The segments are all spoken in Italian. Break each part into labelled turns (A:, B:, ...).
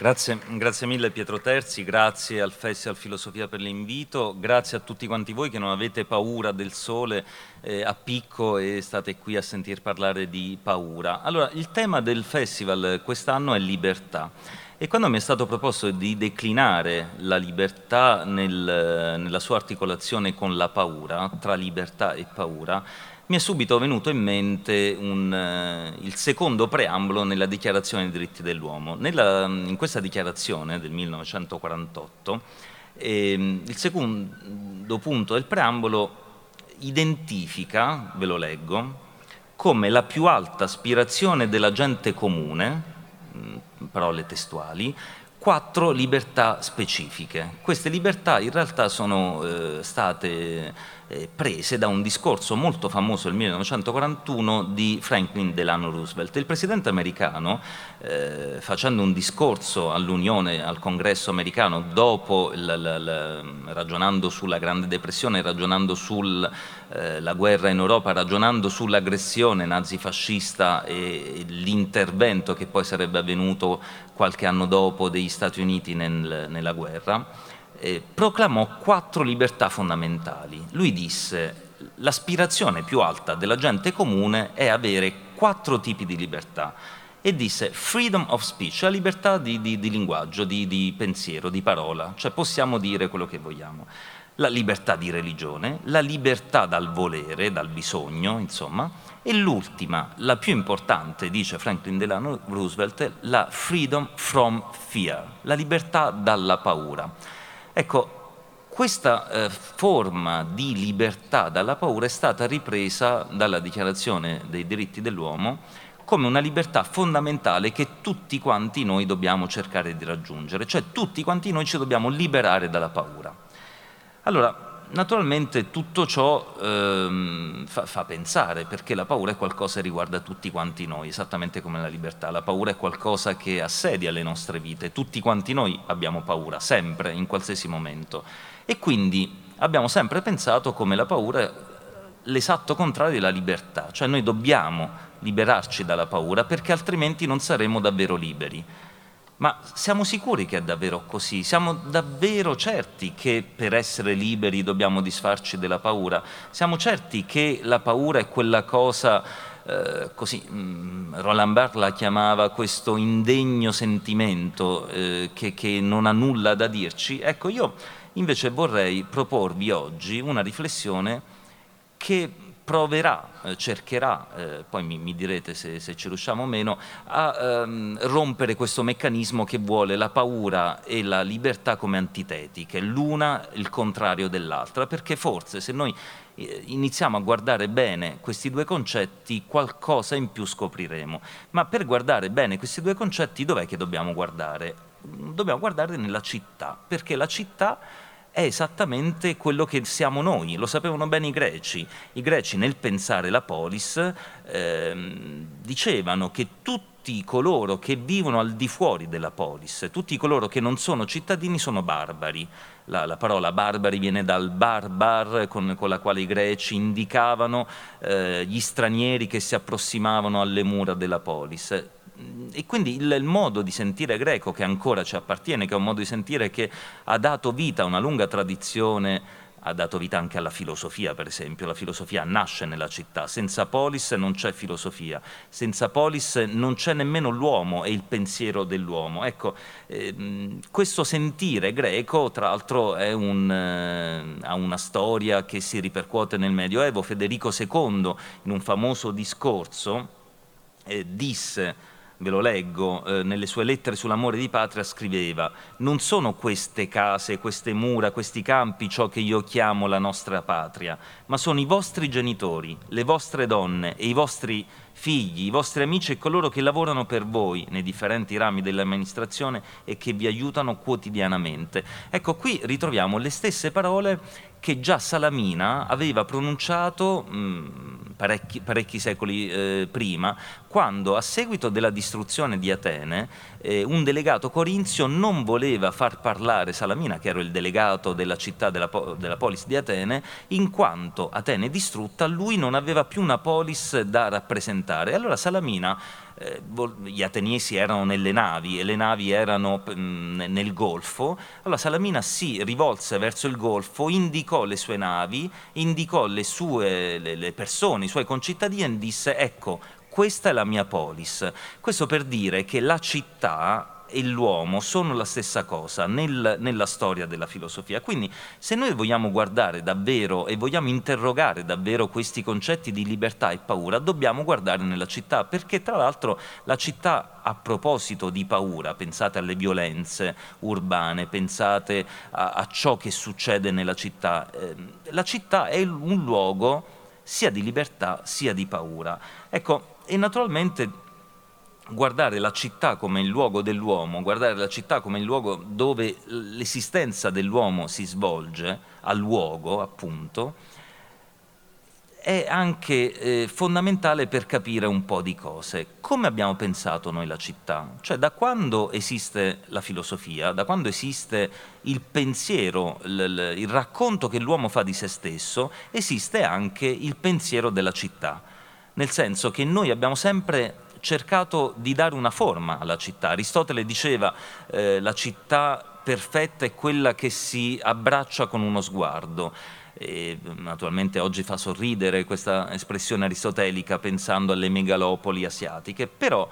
A: Grazie, grazie, mille Pietro Terzi, grazie al Festival Filosofia per l'invito, grazie a tutti quanti voi che non avete paura del sole eh, a picco e state qui a sentir parlare di paura. Allora, il tema del festival quest'anno è libertà. E quando mi è stato proposto di declinare la libertà nel, nella sua articolazione con la paura, tra libertà e paura, mi è subito venuto in mente un, uh, il secondo preambolo nella Dichiarazione dei diritti dell'uomo. Nella, in questa dichiarazione del 1948 eh, il secondo punto del preambolo identifica, ve lo leggo, come la più alta aspirazione della gente comune, mh, parole testuali, quattro libertà specifiche. Queste libertà in realtà sono eh, state eh, prese da un discorso molto famoso del 1941 di Franklin Delano Roosevelt. Il presidente americano, eh, facendo un discorso all'Unione, al congresso americano, dopo la, la, la, ragionando sulla Grande Depressione, ragionando sulla eh, guerra in Europa, ragionando sull'aggressione nazifascista e, e l'intervento che poi sarebbe avvenuto qualche anno dopo degli Stati Uniti nel, nella guerra, eh, proclamò quattro libertà fondamentali. Lui disse l'aspirazione più alta della gente comune è avere quattro tipi di libertà e disse freedom of speech, la libertà di, di, di linguaggio, di, di pensiero, di parola, cioè possiamo dire quello che vogliamo la libertà di religione, la libertà dal volere, dal bisogno, insomma, e l'ultima, la più importante, dice Franklin Delano Roosevelt, la freedom from fear, la libertà dalla paura. Ecco, questa eh, forma di libertà dalla paura è stata ripresa dalla Dichiarazione dei diritti dell'uomo come una libertà fondamentale che tutti quanti noi dobbiamo cercare di raggiungere, cioè tutti quanti noi ci dobbiamo liberare dalla paura. Allora, naturalmente tutto ciò ehm, fa, fa, pensare, perché la paura è qualcosa che riguarda tutti quanti noi, esattamente come la libertà. La paura è qualcosa che assedia le nostre vite, tutti quanti noi abbiamo paura, sempre, in qualsiasi momento. E quindi abbiamo sempre pensato come la paura è l'esatto contrario della libertà, cioè noi dobbiamo liberarci dalla paura perché altrimenti non saremo davvero liberi. Ma siamo sicuri che è davvero così? Siamo davvero certi che per essere liberi dobbiamo disfarci della paura? Siamo certi che la paura è quella cosa, eh, così mm, Roland Barthes la chiamava questo indegno sentimento eh, che, che non ha nulla da dirci? Ecco, io invece vorrei proporvi oggi una riflessione che proverà, eh, cercherà, eh, poi mi, mi direte se, se, ci riusciamo o meno, a ehm, rompere questo meccanismo che vuole la paura e la libertà come antitetiche, l'una il contrario dell'altra, perché forse se noi eh, iniziamo a guardare bene questi due concetti, qualcosa in più scopriremo. Ma per guardare bene questi due concetti, dov'è che dobbiamo guardare? Dobbiamo guardare nella città, perché la città è esattamente quello che siamo noi, lo sapevano bene i greci. I greci nel pensare la polis ehm, dicevano che tutti coloro che vivono al di fuori della polis, tutti coloro che non sono cittadini sono barbari. La, la parola barbari viene dal barbar con, con la quale i greci indicavano eh, gli stranieri che si approssimavano alle mura della polis. E quindi il, il, modo di sentire greco che ancora ci appartiene, che è un modo di sentire che ha dato vita a una lunga tradizione, ha dato vita anche alla filosofia, per esempio. La filosofia nasce nella città. Senza polis non c'è filosofia, senza polis non c'è nemmeno l'uomo e il pensiero dell'uomo. Ecco, ehm, questo sentire greco, tra l'altro, un, eh, ha una storia che si ripercuote nel Medioevo. Federico II, in un famoso discorso, eh, disse ve lo leggo, eh, nelle sue lettere sull'amore di patria scriveva non sono queste case, queste mura, questi campi ciò che io chiamo la nostra patria, ma sono i vostri genitori, le vostre donne e i vostri figli, i vostri amici e coloro che lavorano per voi nei differenti rami dell'amministrazione e che vi aiutano quotidianamente. Ecco, qui ritroviamo le stesse parole che già Salamina aveva pronunciato mh, parecchi, parecchi, secoli eh, prima, quando a seguito della distruzione di Atene eh, un delegato corinzio non voleva far parlare Salamina, che era il delegato della città della, della polis di Atene, in quanto Atene distrutta lui non aveva più una polis da rappresentare. Allora Salamina eh, gli ateniesi erano nelle navi e le navi erano nel Golfo, allora Salamina si rivolse verso il Golfo, indicò le sue navi, indicò le sue le persone, i suoi concittadini e disse ecco questa è la mia polis. Questo per dire che la città e l'uomo sono la stessa cosa nel, nella storia della filosofia. Quindi se noi vogliamo guardare davvero e vogliamo interrogare davvero questi concetti di libertà e paura, dobbiamo guardare nella città, perché tra l'altro la città a proposito di paura, pensate alle violenze urbane, pensate a, a ciò che succede nella città, eh, la città è un luogo sia di libertà sia di paura. Ecco, e naturalmente guardare la città come il luogo dell'uomo, guardare la città come il luogo dove l'esistenza dell'uomo si svolge, al luogo appunto, è anche eh, fondamentale per capire un po' di cose. Come abbiamo pensato noi la città? Cioè da quando esiste la filosofia, da quando esiste il pensiero, il, il racconto che l'uomo fa di se stesso, esiste anche il pensiero della città nel senso che noi abbiamo sempre cercato di dare una forma alla città. Aristotele diceva eh, la città perfetta è quella che si abbraccia con uno sguardo. E, naturalmente oggi fa sorridere questa espressione aristotelica pensando alle megalopoli asiatiche, però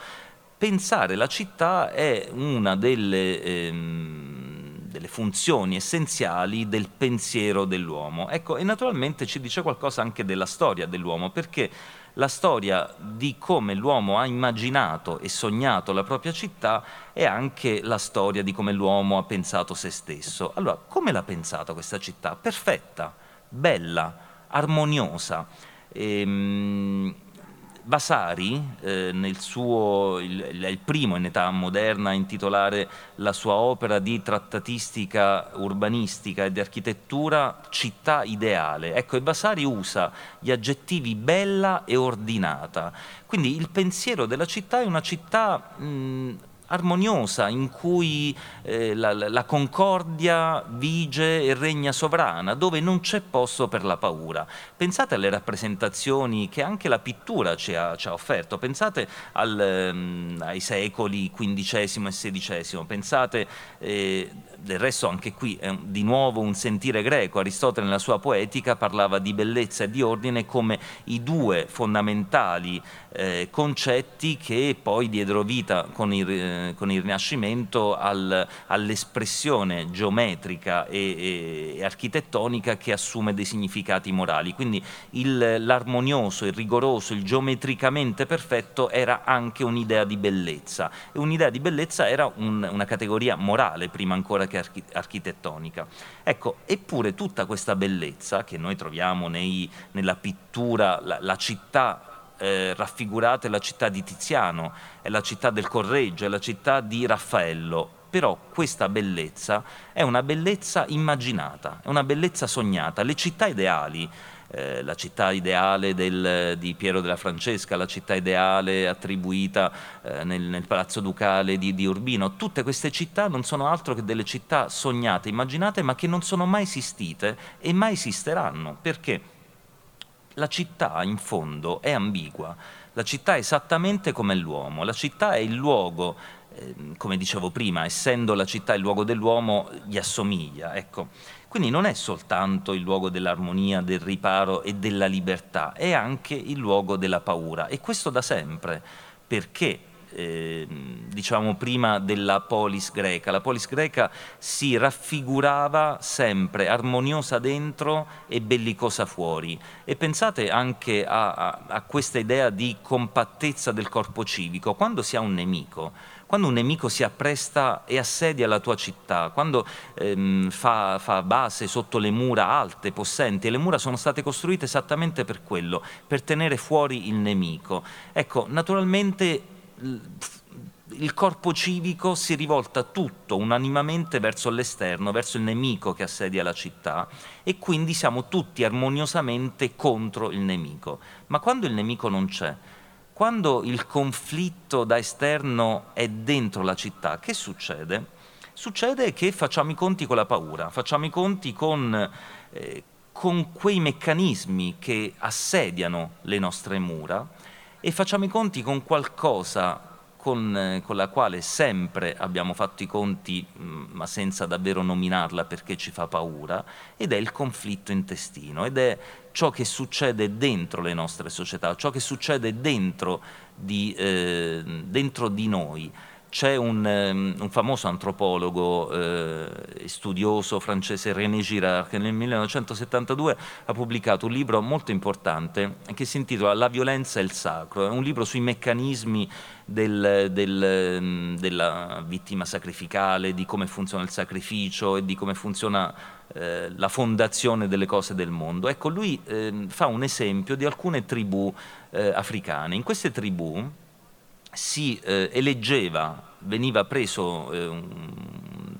A: pensare la città è una delle, ehm, delle funzioni essenziali del pensiero dell'uomo. Ecco, e naturalmente ci dice qualcosa anche della storia dell'uomo, perché la storia di come l'uomo ha immaginato e sognato la propria città è anche la storia di come l'uomo ha pensato se stesso. Allora, come l'ha pensata questa città? Perfetta, bella, armoniosa. Ehm, Vasari, eh, nel suo, il, il, primo in età moderna a intitolare la sua opera di trattatistica urbanistica e di architettura Città ideale. Ecco, e Vasari usa gli aggettivi bella e ordinata. Quindi il pensiero della città è una città mh, armoniosa in cui eh, la, la, concordia vige e regna sovrana, dove non c'è posto per la paura. Pensate alle rappresentazioni che anche la pittura ci ha, ci ha offerto, pensate al, um, ai secoli XV e XVI, pensate eh, del resto anche qui è di nuovo un sentire greco, Aristotele nella sua poetica parlava di bellezza e di ordine come i due fondamentali eh, concetti che poi diedero vita con il, eh, con il Rinascimento al, all'espressione geometrica e, e, architettonica che assume dei significati morali. Quindi il, l'armonioso, il rigoroso, il geometricamente perfetto era anche un'idea di bellezza e un'idea di bellezza era un, una categoria morale prima ancora che archi- architettonica. Ecco, eppure tutta questa bellezza che noi troviamo nei, nella pittura, la, la città eh, raffigurata è la città di Tiziano, è la città del Correggio, è la città di Raffaello, però questa bellezza è una bellezza immaginata, è una bellezza sognata. Le città ideali eh, la città ideale del, di Piero della Francesca, la città ideale attribuita eh, nel, nel, Palazzo Ducale di, di, Urbino. Tutte queste città non sono altro che delle città sognate, immaginate, ma che non sono mai esistite e mai esisteranno. Perché? La città in fondo è ambigua, la città è esattamente come l'uomo, la città è il luogo ehm, come dicevo prima, essendo la città il luogo dell'uomo, gli assomiglia. Ecco. Quindi non è soltanto il luogo dell'armonia, del riparo e della libertà, è anche il luogo della paura. E questo da sempre, perché eh, diciamo prima della polis greca. La polis greca si raffigurava sempre armoniosa dentro e bellicosa fuori. E pensate anche a, a, a questa idea di compattezza del corpo civico. Quando si ha un nemico, quando un nemico si appresta e assedia la tua città, quando ehm, fa, fa, base sotto le mura alte, possenti, e le mura sono state costruite esattamente per quello, per tenere fuori il nemico. Ecco, naturalmente il corpo civico si rivolta tutto unanimamente verso l'esterno, verso il nemico che assedia la città e quindi siamo tutti armoniosamente contro il nemico. Ma quando il nemico non c'è, quando il conflitto da esterno è dentro la città, che succede? Succede che facciamo i conti con la paura, facciamo i conti con, eh, con quei meccanismi che assediano le nostre mura e facciamo i conti con qualcosa con, eh, con, la quale sempre abbiamo fatto i conti, mm, ma senza davvero nominarla perché ci fa paura, ed è il conflitto intestino, ed è ciò che succede dentro le nostre società, ciò che succede dentro di, eh, dentro di noi. C'è un, um, un, famoso antropologo eh, studioso francese René Girard che nel 1972 ha pubblicato un libro molto importante che si intitola La violenza e il sacro, è un libro sui meccanismi del, del, mm, della vittima sacrificale, di come funziona il sacrificio e di come funziona eh, la fondazione delle cose del mondo. Ecco, lui eh, fa un esempio di alcune tribù eh, africane. In queste tribù si eh, eleggeva, veniva preso, eh, un,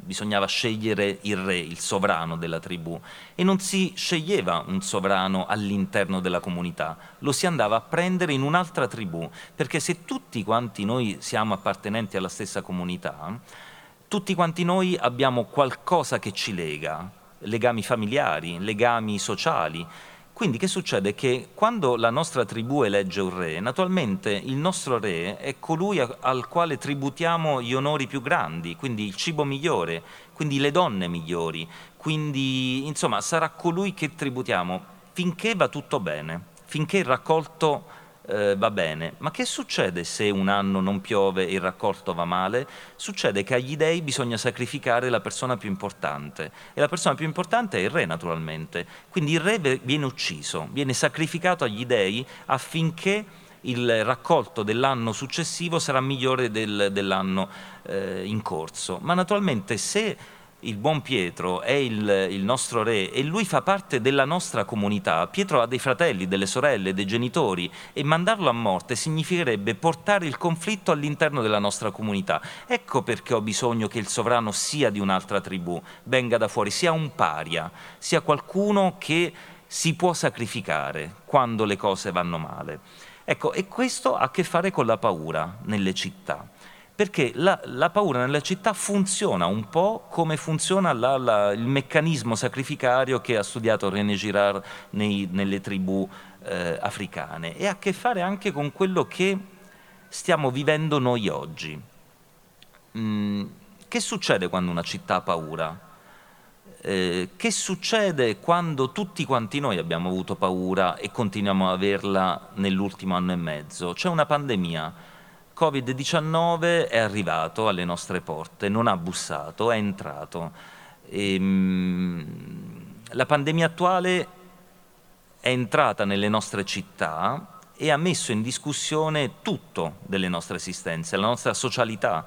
A: bisognava scegliere il re, il sovrano della tribù e non si sceglieva un sovrano all'interno della comunità, lo si andava a prendere in un'altra tribù, perché se tutti quanti noi siamo appartenenti alla stessa comunità, tutti quanti noi abbiamo qualcosa che ci lega, legami familiari, legami sociali, quindi che succede? Che quando la nostra tribù elegge un re, naturalmente il nostro re è colui al quale tributiamo gli onori più grandi, quindi il cibo migliore, quindi le donne migliori, quindi insomma sarà colui che tributiamo finché va tutto bene, finché il raccolto eh, va bene, ma che succede se un anno non piove e il raccolto va male? Succede che agli dei bisogna sacrificare la persona più importante e la persona più importante è il re naturalmente, quindi il re viene ucciso, viene sacrificato agli dei affinché il raccolto dell'anno successivo sarà migliore del, dell'anno eh, in corso. Ma naturalmente se il buon Pietro è il, il, nostro re e lui fa parte della nostra comunità. Pietro ha dei fratelli, delle sorelle, dei genitori e mandarlo a morte significherebbe portare il conflitto all'interno della nostra comunità. Ecco perché ho bisogno che il sovrano sia di un'altra tribù, venga da fuori, sia un paria, sia qualcuno che si può sacrificare quando le cose vanno male. Ecco, e questo ha a che fare con la paura nelle città perché la, la, paura nella città funziona un po' come funziona la, la, il meccanismo sacrificario che ha studiato René Girard nei, nelle tribù eh, africane e ha a che fare anche con quello che stiamo vivendo noi oggi. Mm, che succede quando una città ha paura? Eh, che succede quando tutti quanti noi abbiamo avuto paura e continuiamo ad averla nell'ultimo anno e mezzo? C'è una pandemia Covid-19 è arrivato alle nostre porte, non ha bussato, è entrato. E, ehm, la pandemia attuale è entrata nelle nostre città e ha messo in discussione tutto delle nostre esistenze, la nostra socialità,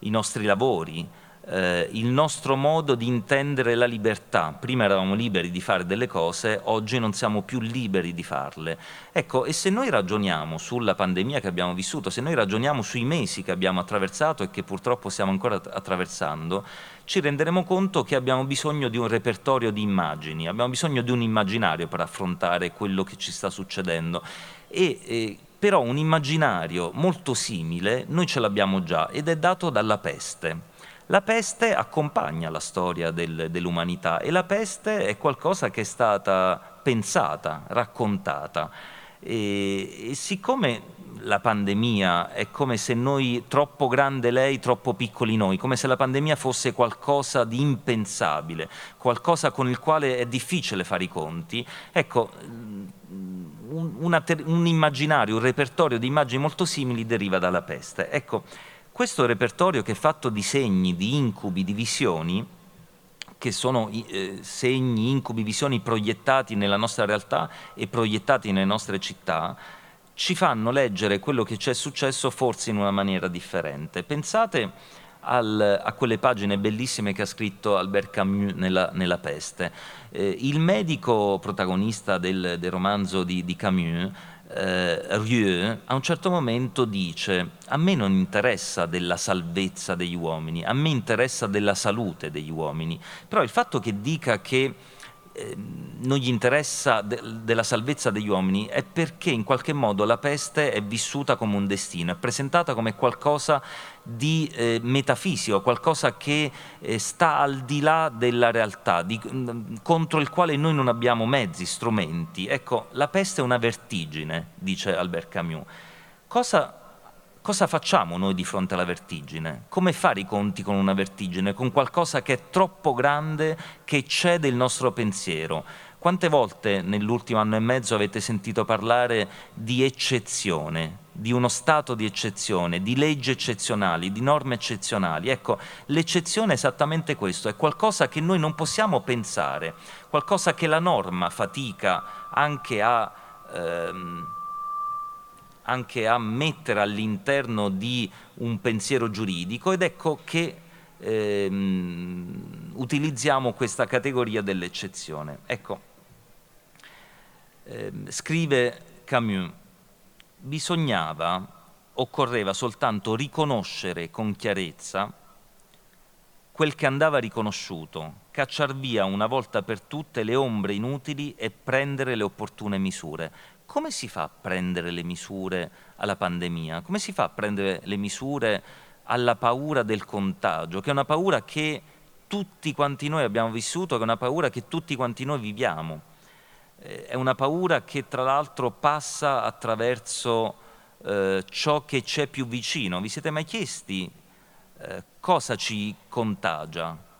A: i nostri lavori, eh, il nostro modo di intendere la libertà. Prima eravamo liberi di fare delle cose, oggi non siamo più liberi di farle. Ecco, e se noi ragioniamo sulla pandemia che abbiamo vissuto, se noi ragioniamo sui mesi che abbiamo attraversato e che purtroppo stiamo ancora attraversando, ci renderemo conto che abbiamo bisogno di un repertorio di immagini, abbiamo bisogno di un immaginario per affrontare quello che ci sta succedendo. E, e però un immaginario molto simile noi ce l'abbiamo già ed è dato dalla peste. La peste accompagna la storia del, dell'umanità e la peste è qualcosa che è stata pensata, raccontata. E, e siccome la pandemia è come se noi, troppo grande lei, troppo piccoli noi, come se la pandemia fosse qualcosa di impensabile, qualcosa con il quale è difficile fare i conti, ecco, un, una, un immaginario, un repertorio di immagini molto simili deriva dalla peste. Ecco, questo repertorio che è fatto di segni, di incubi, di visioni, che sono eh, segni, incubi, visioni proiettati nella nostra realtà e proiettati nelle nostre città, ci fanno leggere quello che ci è successo forse in una maniera differente. Pensate al, a quelle pagine bellissime che ha scritto Albert Camus nella, nella Peste. Eh, il medico protagonista del, del romanzo di, di Camus eh, Rieu a un certo momento dice a me non interessa della salvezza degli uomini, a me interessa della salute degli uomini, però il fatto che dica che eh, non gli interessa de della salvezza degli uomini è perché in qualche modo la peste è vissuta come un destino, è presentata come qualcosa di eh, metafisico, qualcosa che eh, sta al di là della realtà, di, mh, mm, contro il quale noi non abbiamo mezzi, strumenti. Ecco, la peste è una vertigine, dice Albert Camus. Cosa cosa facciamo noi di fronte alla vertigine? Come fare i conti con una vertigine, con qualcosa che è troppo grande, che eccede il nostro pensiero? Quante volte nell'ultimo anno e mezzo avete sentito parlare di eccezione, di uno stato di eccezione, di leggi eccezionali, di norme eccezionali? Ecco, l'eccezione è esattamente questo, è qualcosa che noi non possiamo pensare, qualcosa che la norma fatica anche a... Ehm, anche a mettere all'interno di un pensiero giuridico ed ecco che ehm, utilizziamo questa categoria dell'eccezione. Ecco, ehm, scrive Camus, bisognava, occorreva soltanto riconoscere con chiarezza quel che andava riconosciuto, cacciar via una volta per tutte le ombre inutili e prendere le opportune misure come si fa a prendere le misure alla pandemia? Come si fa a prendere le misure alla paura del contagio, che è una paura che tutti quanti noi abbiamo vissuto, che è una paura che tutti quanti noi viviamo. Eh, è una paura che tra l'altro passa attraverso eh, ciò che c'è più vicino. Vi siete mai chiesti eh, cosa ci contagia?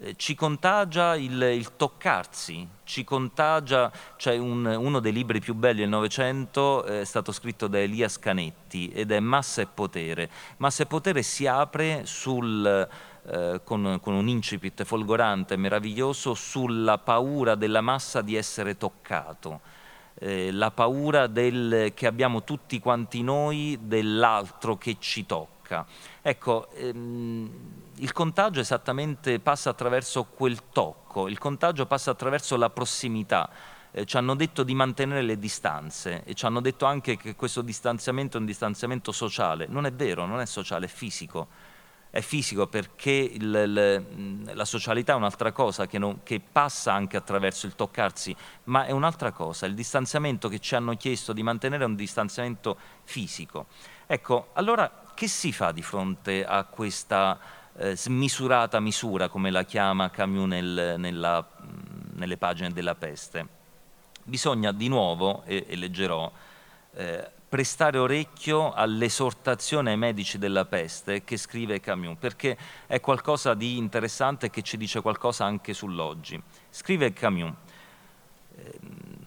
A: Eh, ci contagia il, il, toccarsi, ci contagia, cioè un, uno dei libri più belli del Novecento è stato scritto da Elias Canetti ed è Massa e Potere. Massa e Potere si apre sul, eh, con, con, un incipit folgorante, meraviglioso, sulla paura della massa di essere toccato. Eh, la paura del, che abbiamo tutti quanti noi dell'altro che ci tocca. Ecco, ehm, il contagio esattamente passa attraverso quel tocco, il contagio passa attraverso la prossimità. Eh, ci hanno detto di mantenere le distanze e ci hanno detto anche che questo distanziamento è un distanziamento sociale. Non è vero, non è sociale, è fisico. È fisico perché il, il, la socialità è un'altra cosa che, non, che passa anche attraverso il toccarsi, ma è un'altra cosa. Il distanziamento che ci hanno chiesto di mantenere è un distanziamento fisico. Ecco, allora che si fa di fronte a questa eh, smisurata misura, come la chiama Camus nel, nella, nelle pagine della peste? Bisogna di nuovo, e, e leggerò, eh, prestare orecchio all'esortazione ai medici della peste che scrive Camus, perché è qualcosa di interessante che ci dice qualcosa anche sull'oggi. Scrive Camus,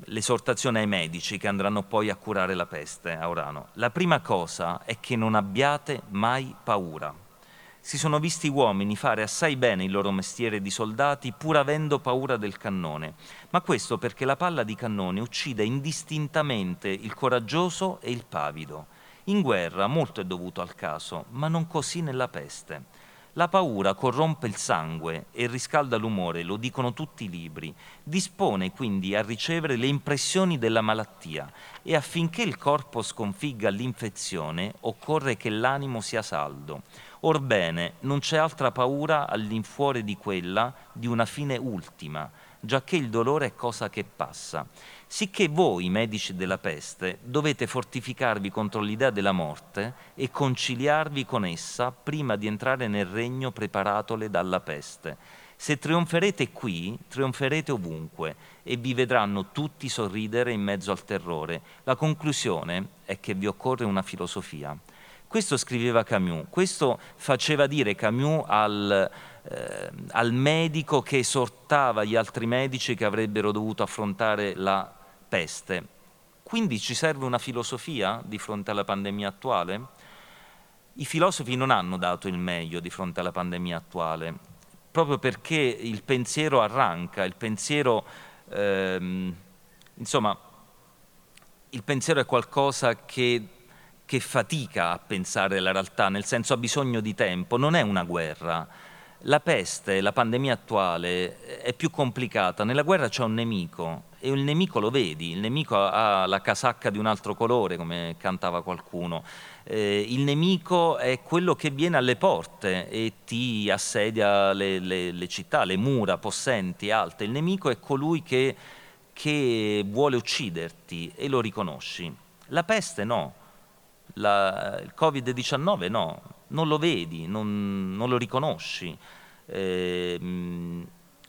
A: l'esortazione ai medici che andranno poi a curare la peste a Orano. La prima cosa è che non abbiate mai paura. Si sono visti uomini fare assai bene il loro mestiere di soldati pur avendo paura del cannone, ma questo perché la palla di cannone uccide indistintamente il coraggioso e il pavido. In guerra molto è dovuto al caso, ma non così nella peste. La paura corrompe il sangue e riscalda l'umore, lo dicono tutti i libri. Dispone quindi a ricevere le impressioni della malattia e affinché il corpo sconfigga l'infezione occorre che l'animo sia saldo. Orbene, non c'è altra paura all'infuori di quella di una fine ultima, giacché il dolore è cosa che passa. Sicché voi, medici della peste, dovete fortificarvi contro l'idea della morte e conciliarvi con essa prima di entrare nel regno preparatole dalla peste. Se trionferete qui, trionferete ovunque e vi vedranno tutti sorridere in mezzo al terrore. La conclusione è che vi occorre una filosofia. Questo scriveva Camus, questo faceva dire Camus al, eh, al medico che esortava gli altri medici che avrebbero dovuto affrontare la peste. Quindi ci serve una filosofia di fronte alla pandemia attuale? I filosofi non hanno dato il meglio di fronte alla pandemia attuale, proprio perché il pensiero arranca, il pensiero, ehm, insomma, il pensiero è qualcosa che, che fatica a pensare la realtà, nel senso ha bisogno di tempo, non è una guerra. La peste, la pandemia attuale è più complicata, nella guerra c'è un nemico, e il nemico lo vedi, il nemico ha la casacca di un altro colore, come cantava qualcuno. Eh, il nemico è quello che viene alle porte e ti assedia le, le, le città, le mura possenti, alte. Il nemico è colui che, che vuole ucciderti e lo riconosci. La peste no, La, il Covid-19 no, non lo vedi, non, non lo riconosci. Eh,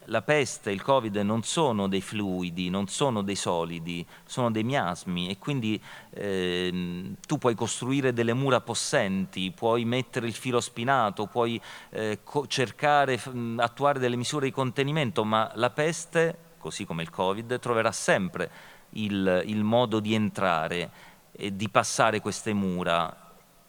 A: la peste e il Covid non sono dei fluidi, non sono dei solidi, sono dei miasmi e quindi eh, tu puoi costruire delle mura possenti, puoi mettere il filo spinato, puoi eh, cercare, mh, attuare delle misure di contenimento, ma la peste, così come il Covid, troverà sempre il, il modo di entrare e di passare queste mura.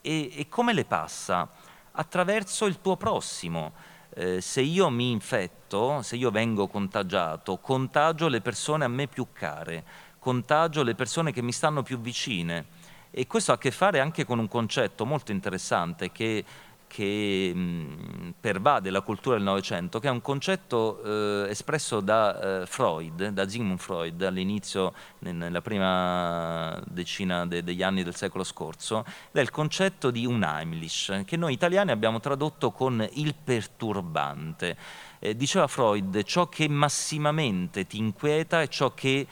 A: E, e come le passa? Attraverso il tuo prossimo eh, se io mi infetto, se io vengo contagiato, contagio le persone a me più care, contagio le persone che mi stanno più vicine. E questo ha a che fare anche con un concetto molto interessante che che mh, pervade la cultura del Novecento, che è un concetto eh, espresso da eh, Freud, da Sigmund Freud all'inizio, nella prima decina de degli anni del secolo scorso, ed è il concetto di Unheimlich, che noi italiani abbiamo tradotto con il perturbante. Eh, diceva Freud, ciò che massimamente ti inquieta è ciò che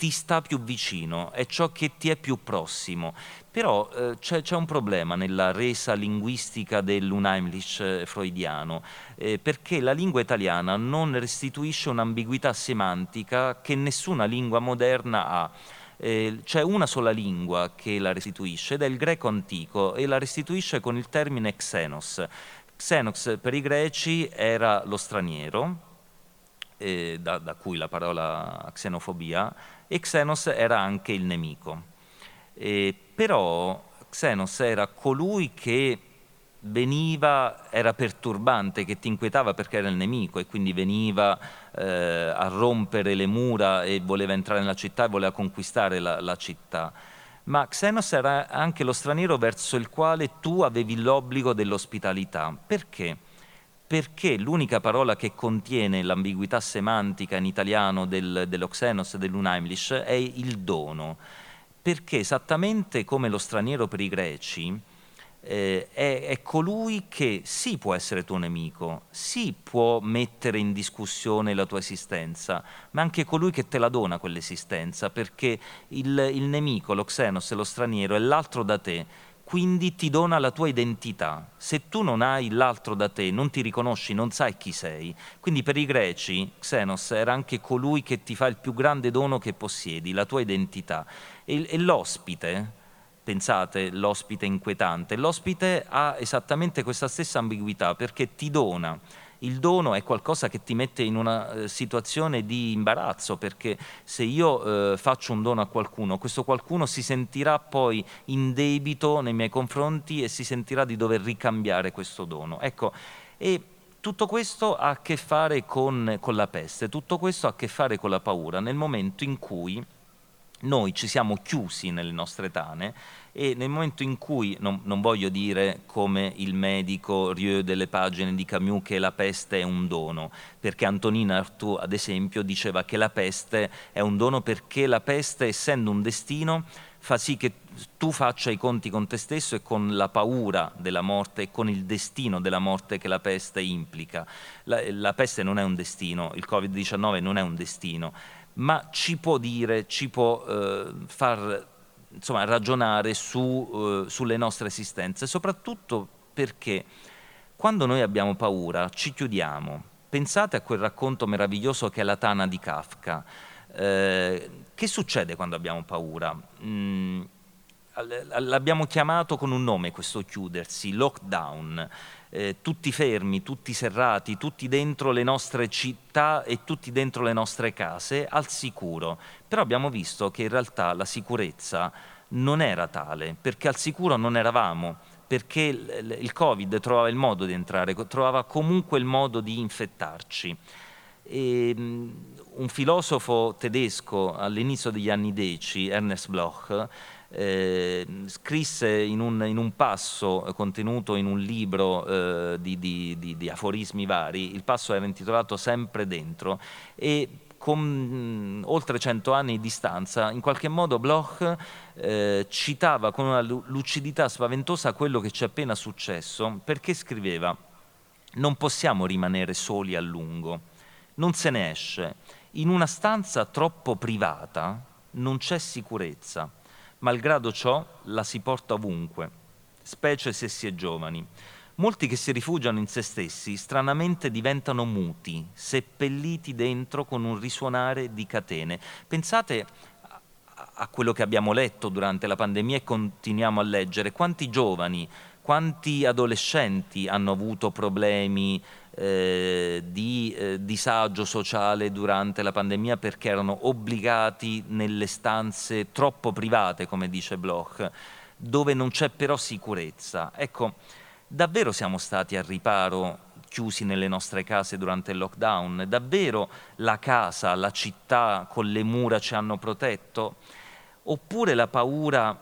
A: ti sta più vicino, è ciò che ti è più prossimo. Però eh, c'è, c'è, un problema nella resa linguistica dell'Unheimlich eh, freudiano, eh, perché la lingua italiana non restituisce un'ambiguità semantica che nessuna lingua moderna ha. Eh, c'è una sola lingua che la restituisce ed è il greco antico e la restituisce con il termine xenos. Xenos per i greci era lo straniero, eh, da, da, cui la parola xenofobia, e Xenos era anche il nemico. Eh, però Xenos era colui che veniva, era perturbante, che ti inquietava perché era il nemico e quindi veniva eh, a rompere le mura e voleva entrare nella città e voleva conquistare la, la città. Ma Xenos era anche lo straniero verso il quale tu avevi l'obbligo dell'ospitalità. Perché? Perché l'unica parola che contiene l'ambiguità semantica in italiano del, dello Xenos e dell'Unheimlich è il dono, perché esattamente come lo straniero per i greci eh, è, è, colui che sì può essere tuo nemico, sì può mettere in discussione la tua esistenza, ma anche colui che te la dona quell'esistenza, perché il, il nemico, lo Xenos e lo straniero è l'altro da te quindi ti dona la tua identità. Se tu non hai l'altro da te, non ti riconosci, non sai chi sei. Quindi per i greci Xenos era anche colui che ti fa il più grande dono che possiedi, la tua identità. E, e l'ospite, pensate, l'ospite inquietante, l'ospite ha esattamente questa stessa ambiguità perché ti dona il dono è qualcosa che ti mette in una eh, situazione di imbarazzo, perché se io eh, faccio un dono a qualcuno, questo qualcuno si sentirà poi in debito nei miei confronti e si sentirà di dover ricambiare questo dono. Ecco, e tutto questo ha a che fare con, con la peste, tutto questo ha a che fare con la paura, nel momento in cui noi ci siamo chiusi nelle nostre tane e nel momento in cui, non, non, voglio dire come il medico Rieu delle pagine di Camus che la peste è un dono, perché Antonina Artaud ad esempio diceva che la peste è un dono perché la peste essendo un destino fa sì che tu faccia i conti con te stesso e con la paura della morte e con il destino della morte che la peste implica. La, la peste non è un destino, il Covid-19 non è un destino, ma ci può dire, ci può eh, far insomma, ragionare su, eh, sulle nostre esistenze, soprattutto perché quando noi abbiamo paura ci chiudiamo. Pensate a quel racconto meraviglioso che è La Tana di Kafka. Eh, che succede quando abbiamo paura? Mm, l'abbiamo chiamato con un nome questo chiudersi, lockdown eh, tutti fermi, tutti serrati, tutti dentro le nostre città e tutti dentro le nostre case, al sicuro. Però abbiamo visto che in realtà la sicurezza non era tale, perché al sicuro non eravamo, perché il Covid trovava il modo di entrare, trovava comunque il modo di infettarci. E, un filosofo tedesco all'inizio degli anni Deci, Ernest Bloch, eh, scrisse in un, in un, passo contenuto in un libro eh, di, di, di, di, aforismi vari, il passo era intitolato Sempre dentro e con mh, oltre cento anni di distanza, in qualche modo Bloch eh, citava con una lucidità spaventosa quello che ci è appena successo, perché scriveva non possiamo rimanere soli a lungo, non se ne esce. In una stanza troppo privata non c'è sicurezza, malgrado ciò la si porta ovunque, specie se si è giovani. Molti che si rifugiano in se stessi stranamente diventano muti, seppelliti dentro con un risuonare di catene. Pensate a quello che abbiamo letto durante la pandemia e continuiamo a leggere, quanti giovani, quanti adolescenti hanno avuto problemi eh, di eh, disagio sociale durante la pandemia perché erano obbligati nelle stanze troppo private, come dice Bloch, dove non c'è però sicurezza. Ecco, davvero siamo stati a riparo chiusi nelle nostre case durante il lockdown? Davvero la casa, la città con le mura ci hanno protetto? Oppure la paura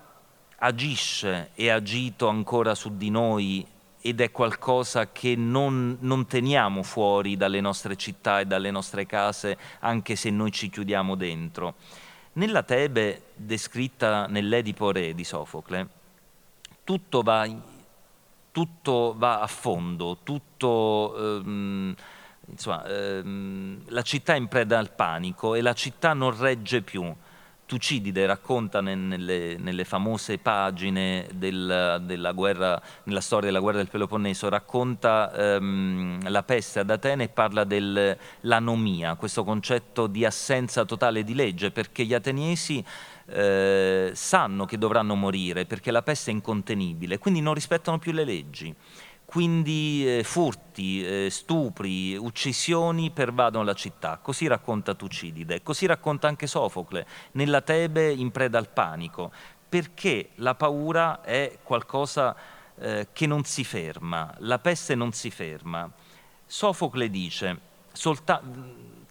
A: agisce e ha agito ancora su di noi ed è qualcosa che non, non, teniamo fuori dalle nostre città e dalle nostre case anche se noi ci chiudiamo dentro. Nella Tebe descritta nell'Edipo Re di Sofocle, tutto va tutto va a fondo, tutto, ehm, insomma, ehm, la città è in preda al panico e la città non regge più. Tucidide racconta nelle, nelle famose pagine del, della guerra, nella storia della guerra del Peloponneso, racconta ehm, la peste ad Atene e parla dell'anomia, questo concetto di assenza totale di legge, perché gli ateniesi eh, sanno che dovranno morire perché la peste è incontenibile, quindi non rispettano più le leggi. Quindi eh, furti, eh, stupri, uccisioni pervadono la città. Così racconta Tucidide, così racconta anche Sofocle, nella Tebe in preda al panico, perché la paura è qualcosa eh, che non si ferma, la peste non si ferma. Sofocle dice, solta-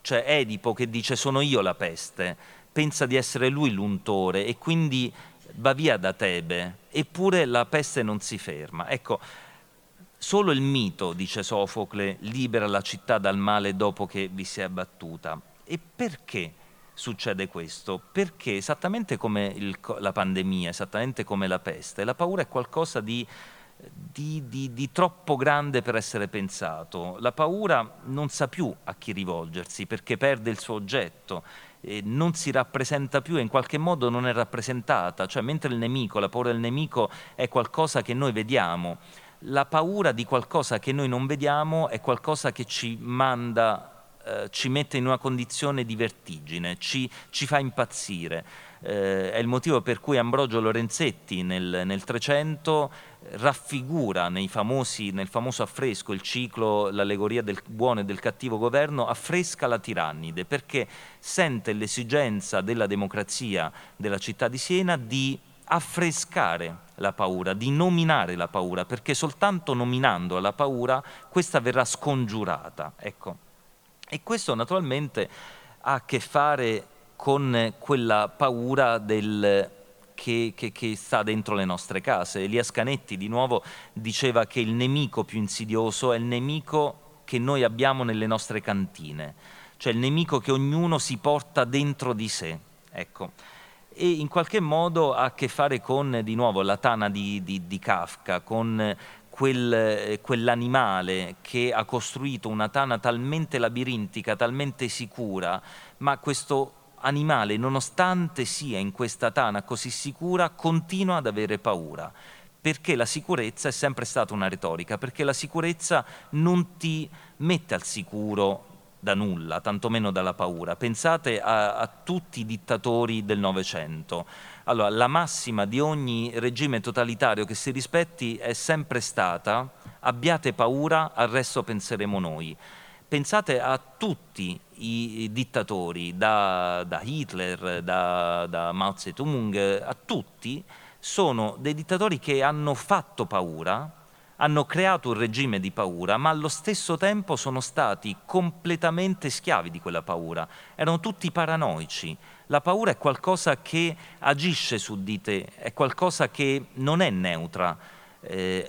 A: cioè Edipo che dice sono io la peste, pensa di essere lui l'untore e quindi va via da Tebe, eppure la peste non si ferma. Ecco, solo il mito, dice Sofocle, libera la città dal male dopo che vi si è abbattuta. E perché succede questo? Perché esattamente come il, la pandemia, esattamente come la peste, la paura è qualcosa di di, di, di, troppo grande per essere pensato. La paura non sa più a chi rivolgersi perché perde il suo oggetto, eh, non si rappresenta più e in qualche modo non è rappresentata, cioè mentre il nemico, la paura del nemico è qualcosa che noi vediamo, la paura di qualcosa che noi non vediamo è qualcosa che ci manda, eh, ci mette in una condizione di vertigine, ci, ci fa impazzire. Eh, è il motivo per cui Ambrogio Lorenzetti nel, nel 300 raffigura famosi, nel famoso affresco il ciclo, l'allegoria del buono e del cattivo governo, affresca la tirannide perché sente l'esigenza della democrazia della città di Siena di affrescare la paura, di nominare la paura, perché soltanto nominando la paura questa verrà scongiurata. Ecco. E questo naturalmente ha a che fare con quella paura del, che, che, che, sta dentro le nostre case. Elias Canetti di nuovo diceva che il nemico più insidioso è il nemico che noi abbiamo nelle nostre cantine, cioè il nemico che ognuno si porta dentro di sé. Ecco. E in qualche modo ha a che fare con, di nuovo, la tana di, di, di Kafka, con quel, quell'animale che ha costruito una tana talmente labirintica, talmente sicura, ma questo animale, nonostante sia in questa tana così sicura, continua ad avere paura, perché la sicurezza è sempre stata una retorica, perché la sicurezza non ti mette al sicuro da nulla, tantomeno dalla paura. Pensate a, a tutti i dittatori del Novecento. Allora, la massima di ogni regime totalitario che si rispetti è sempre stata abbiate paura, al resto penseremo noi. Pensate a tutti i dittatori, da, da Hitler, da, da Mao Zedong, a tutti, sono dei dittatori che hanno fatto paura, hanno creato un regime di paura, ma allo stesso tempo sono stati completamente schiavi di quella paura. Erano tutti paranoici. La paura è qualcosa che agisce su di te, è qualcosa che non è neutra, eh,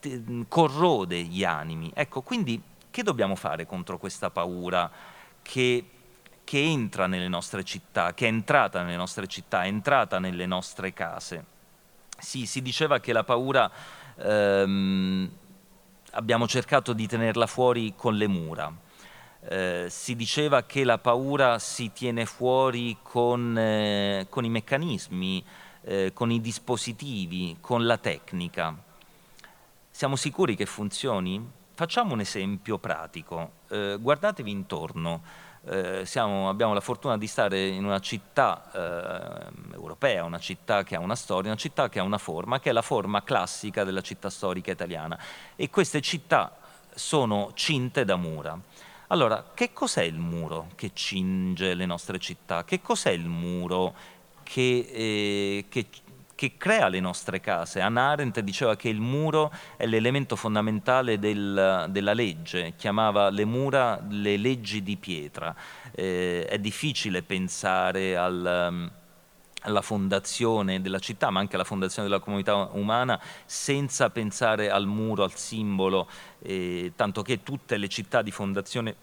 A: è, corrode gli animi. Ecco, quindi che dobbiamo fare contro questa paura che, che entra nelle nostre città, che è entrata nelle nostre città, è entrata nelle nostre case. Si, si diceva che la paura ehm, abbiamo cercato di tenerla fuori con le mura. Eh, si diceva che la paura si tiene fuori con, eh, con i meccanismi, eh, con i dispositivi, con la tecnica. Siamo sicuri che funzioni? Facciamo un esempio pratico. Eh, guardatevi intorno. Eh, siamo, abbiamo la fortuna di stare in una città eh, europea, una città che ha una storia, una città che ha una forma, che è la forma classica della città storica italiana. E queste città sono cinte da mura. Allora, che cos'è il muro che cinge le nostre città? Che cos'è il muro che, eh, che, che, crea le nostre case? Anna Arendt diceva che il muro è l'elemento fondamentale del, della legge, chiamava le mura le leggi di pietra. Eh, è difficile pensare al alla fondazione della città, ma anche alla fondazione della comunità umana, senza pensare al muro, al simbolo, eh, tanto che tutte le città di fondazione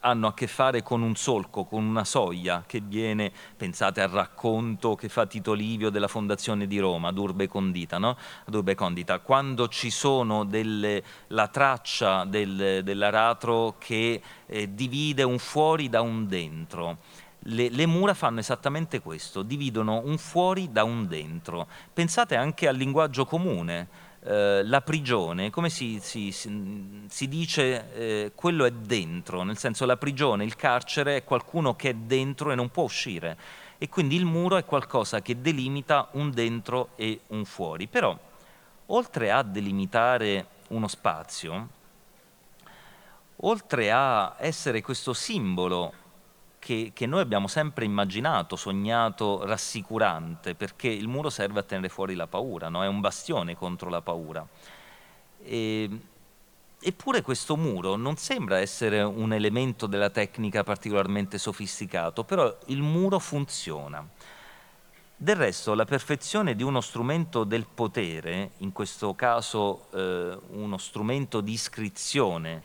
A: hanno a che fare con un solco, con una soglia che viene, pensate al racconto che fa Tito Livio della fondazione di Roma, Durbe Condita, no? Durbe Condita. quando ci sono delle, la traccia del, dell'aratro che eh, divide un fuori da un dentro. Le, le, mura fanno esattamente questo, dividono un fuori da un dentro. Pensate anche al linguaggio comune eh, la prigione, come si, si, si, dice, eh, quello è dentro, nel senso la prigione, il carcere è qualcuno che è dentro e non può uscire e quindi il muro è qualcosa che delimita un dentro e un fuori. Però, oltre a delimitare uno spazio, oltre a essere questo simbolo che, che, noi abbiamo sempre immaginato, sognato, rassicurante, perché il muro serve a tenere fuori la paura, no? è un bastione contro la paura. E, eppure questo muro non sembra essere un elemento della tecnica particolarmente sofisticato, però il muro funziona. Del resto la perfezione di uno strumento del potere, in questo caso eh, uno strumento di iscrizione,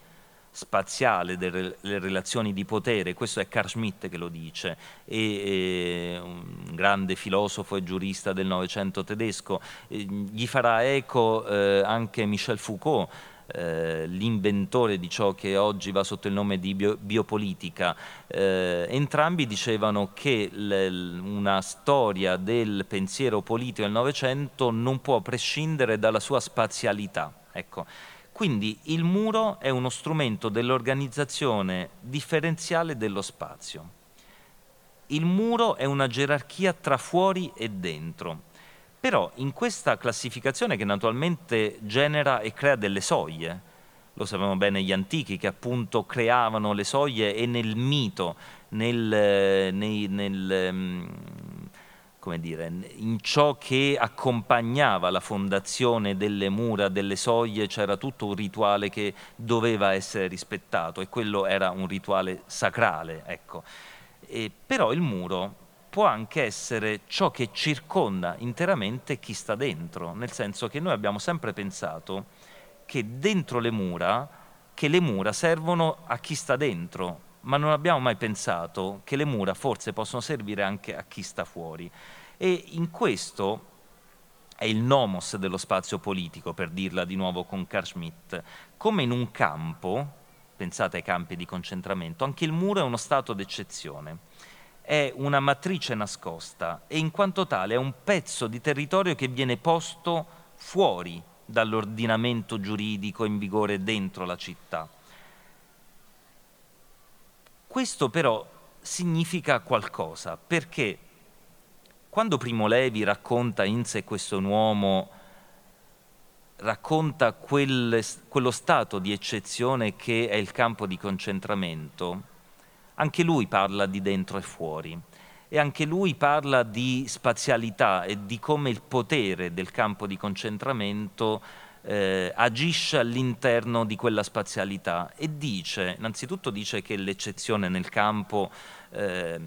A: spaziale delle relazioni di potere, questo è Carl Schmitt che lo dice, e, e un grande filosofo e giurista del Novecento tedesco, e, gli farà eco eh, anche Michel Foucault, eh, l'inventore di ciò che oggi va sotto il nome di bio, biopolitica, eh, entrambi dicevano che una storia del pensiero politico del Novecento non può prescindere dalla sua spazialità. Ecco. Quindi il muro è uno strumento dell'organizzazione differenziale dello spazio. Il muro è una gerarchia tra fuori e dentro. Però in questa classificazione che naturalmente genera e crea delle soglie, lo sapevano bene gli antichi che appunto creavano le soglie e nel mito, nel, nei, nel, mm, come dire, in ciò che accompagnava la fondazione delle mura, delle soglie, c'era tutto un rituale che doveva essere rispettato e quello era un rituale sacrale. Ecco. E, però il muro può anche essere ciò che circonda interamente chi sta dentro, nel senso che noi abbiamo sempre pensato che dentro le mura, che le mura servono a chi sta dentro, ma non abbiamo mai pensato che le mura forse possono servire anche a chi sta fuori. E in questo è il nomos dello spazio politico, per dirla di nuovo con Carl Schmitt, come in un campo, pensate ai campi di concentramento, anche il muro è uno stato d'eccezione. È una matrice nascosta e in quanto tale è un pezzo di territorio che viene posto fuori dall'ordinamento giuridico in vigore dentro la città. Questo però significa qualcosa, perché quando Primo Levi racconta in sé questo uomo, racconta quel, quello stato di eccezione che è il campo di concentramento, anche lui parla di dentro e fuori. E anche lui parla di spazialità e di come il potere del campo di concentramento eh, agisce all'interno di quella spazialità e dice, innanzitutto dice che l'eccezione nel campo eh,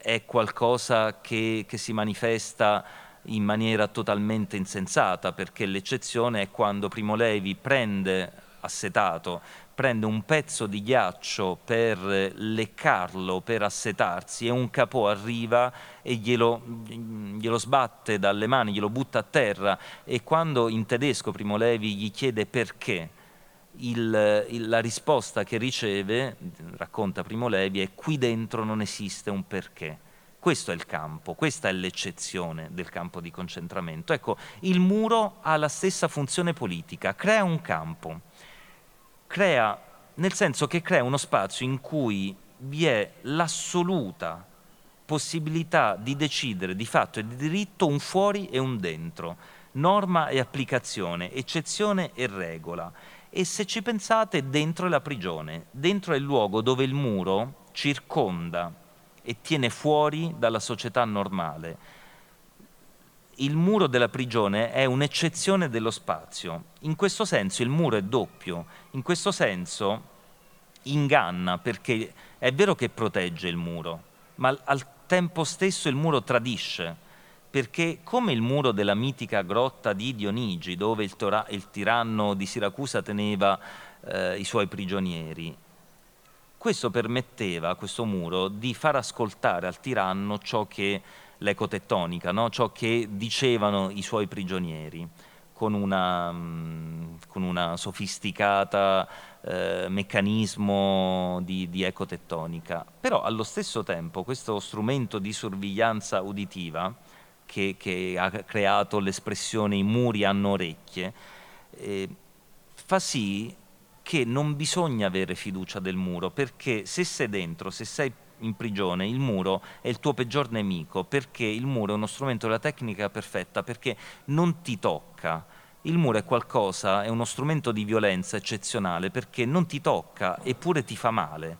A: è qualcosa che, che si manifesta in maniera totalmente insensata, perché l'eccezione è quando Primo Levi prende assetato, prende un pezzo di ghiaccio per leccarlo, per assetarsi e un capò arriva e glielo, glielo, sbatte dalle mani, glielo butta a terra e quando in tedesco Primo Levi gli chiede perché, il, il, la risposta che riceve, racconta Primo Levi, è qui dentro non esiste un perché. Questo è il campo, questa è l'eccezione del campo di concentramento. Ecco, il muro ha la stessa funzione politica, crea un campo crea, nel senso che crea uno spazio in cui vi è l'assoluta possibilità di decidere di fatto e di diritto un fuori e un dentro, norma e applicazione, eccezione e regola. E se ci pensate, dentro è la prigione, dentro è il luogo dove il muro circonda e tiene fuori dalla società normale il muro della prigione è un'eccezione dello spazio. In questo senso il muro è doppio, in questo senso inganna perché è vero che protegge il muro, ma al tempo stesso il muro tradisce, perché come il muro della mitica grotta di Dionigi, dove il, tora- il tiranno di Siracusa teneva eh, i suoi prigionieri, questo permetteva, questo muro, di far ascoltare al tiranno ciò che l'ecotettonica, no? ciò che dicevano i suoi prigionieri con una, con una sofisticata eh, meccanismo di, di, ecotettonica. Però allo stesso tempo questo strumento di sorveglianza uditiva che, che ha creato l'espressione i muri hanno orecchie, eh, fa sì che non bisogna avere fiducia del muro, perché se sei dentro, se sei in prigione, il muro è il tuo peggior nemico, perché il muro è uno strumento della tecnica perfetta, perché non ti tocca. Il muro è qualcosa, è uno strumento di violenza eccezionale perché non ti tocca eppure ti fa male.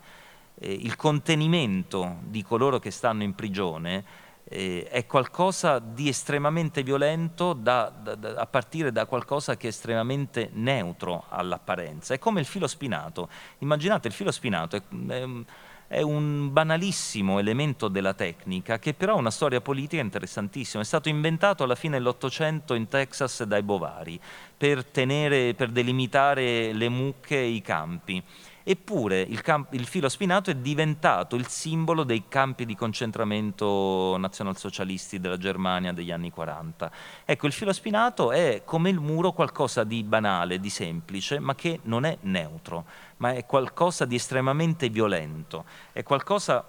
A: Eh, il contenimento di coloro che stanno in prigione eh, è qualcosa di estremamente violento da, da, da, a partire da qualcosa che è estremamente neutro all'apparenza. È come il filo spinato. Immaginate il filo spinato. È, è, è un banalissimo elemento della tecnica che però ha una storia politica interessantissima. È stato inventato alla fine dell'Ottocento in Texas dai Bovari per, tenere, per delimitare le mucche e i campi. Eppure il, camp- il, filo spinato è diventato il simbolo dei campi di concentramento nazionalsocialisti della Germania degli anni 40. Ecco, il filo spinato è come il muro qualcosa di banale, di semplice, ma che non è neutro, ma è qualcosa di estremamente violento, è qualcosa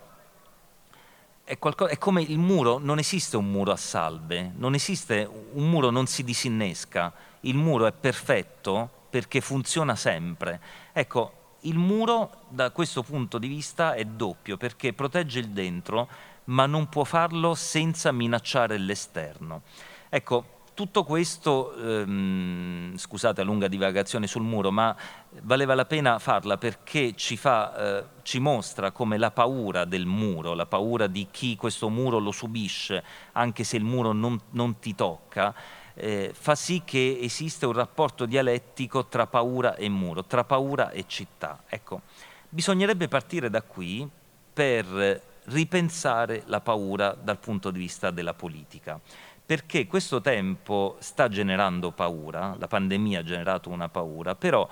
A: è, qualco- è, come il muro, non esiste un muro a salve, non esiste, un muro non si disinnesca, il muro è perfetto perché funziona sempre. Ecco, il muro da questo punto di vista è doppio perché protegge il dentro ma non può farlo senza minacciare l'esterno. Ecco, tutto questo, ehm, scusate la lunga divagazione sul muro, ma valeva la pena farla perché ci, fa, eh, ci mostra come la paura del muro, la paura di chi questo muro lo subisce, anche se il muro non, non ti tocca, eh, fa sì che esista un rapporto dialettico tra paura e muro, tra paura e città. Ecco, bisognerebbe partire da qui per ripensare la paura dal punto di vista della politica, perché questo tempo sta generando paura, la pandemia ha generato una paura, però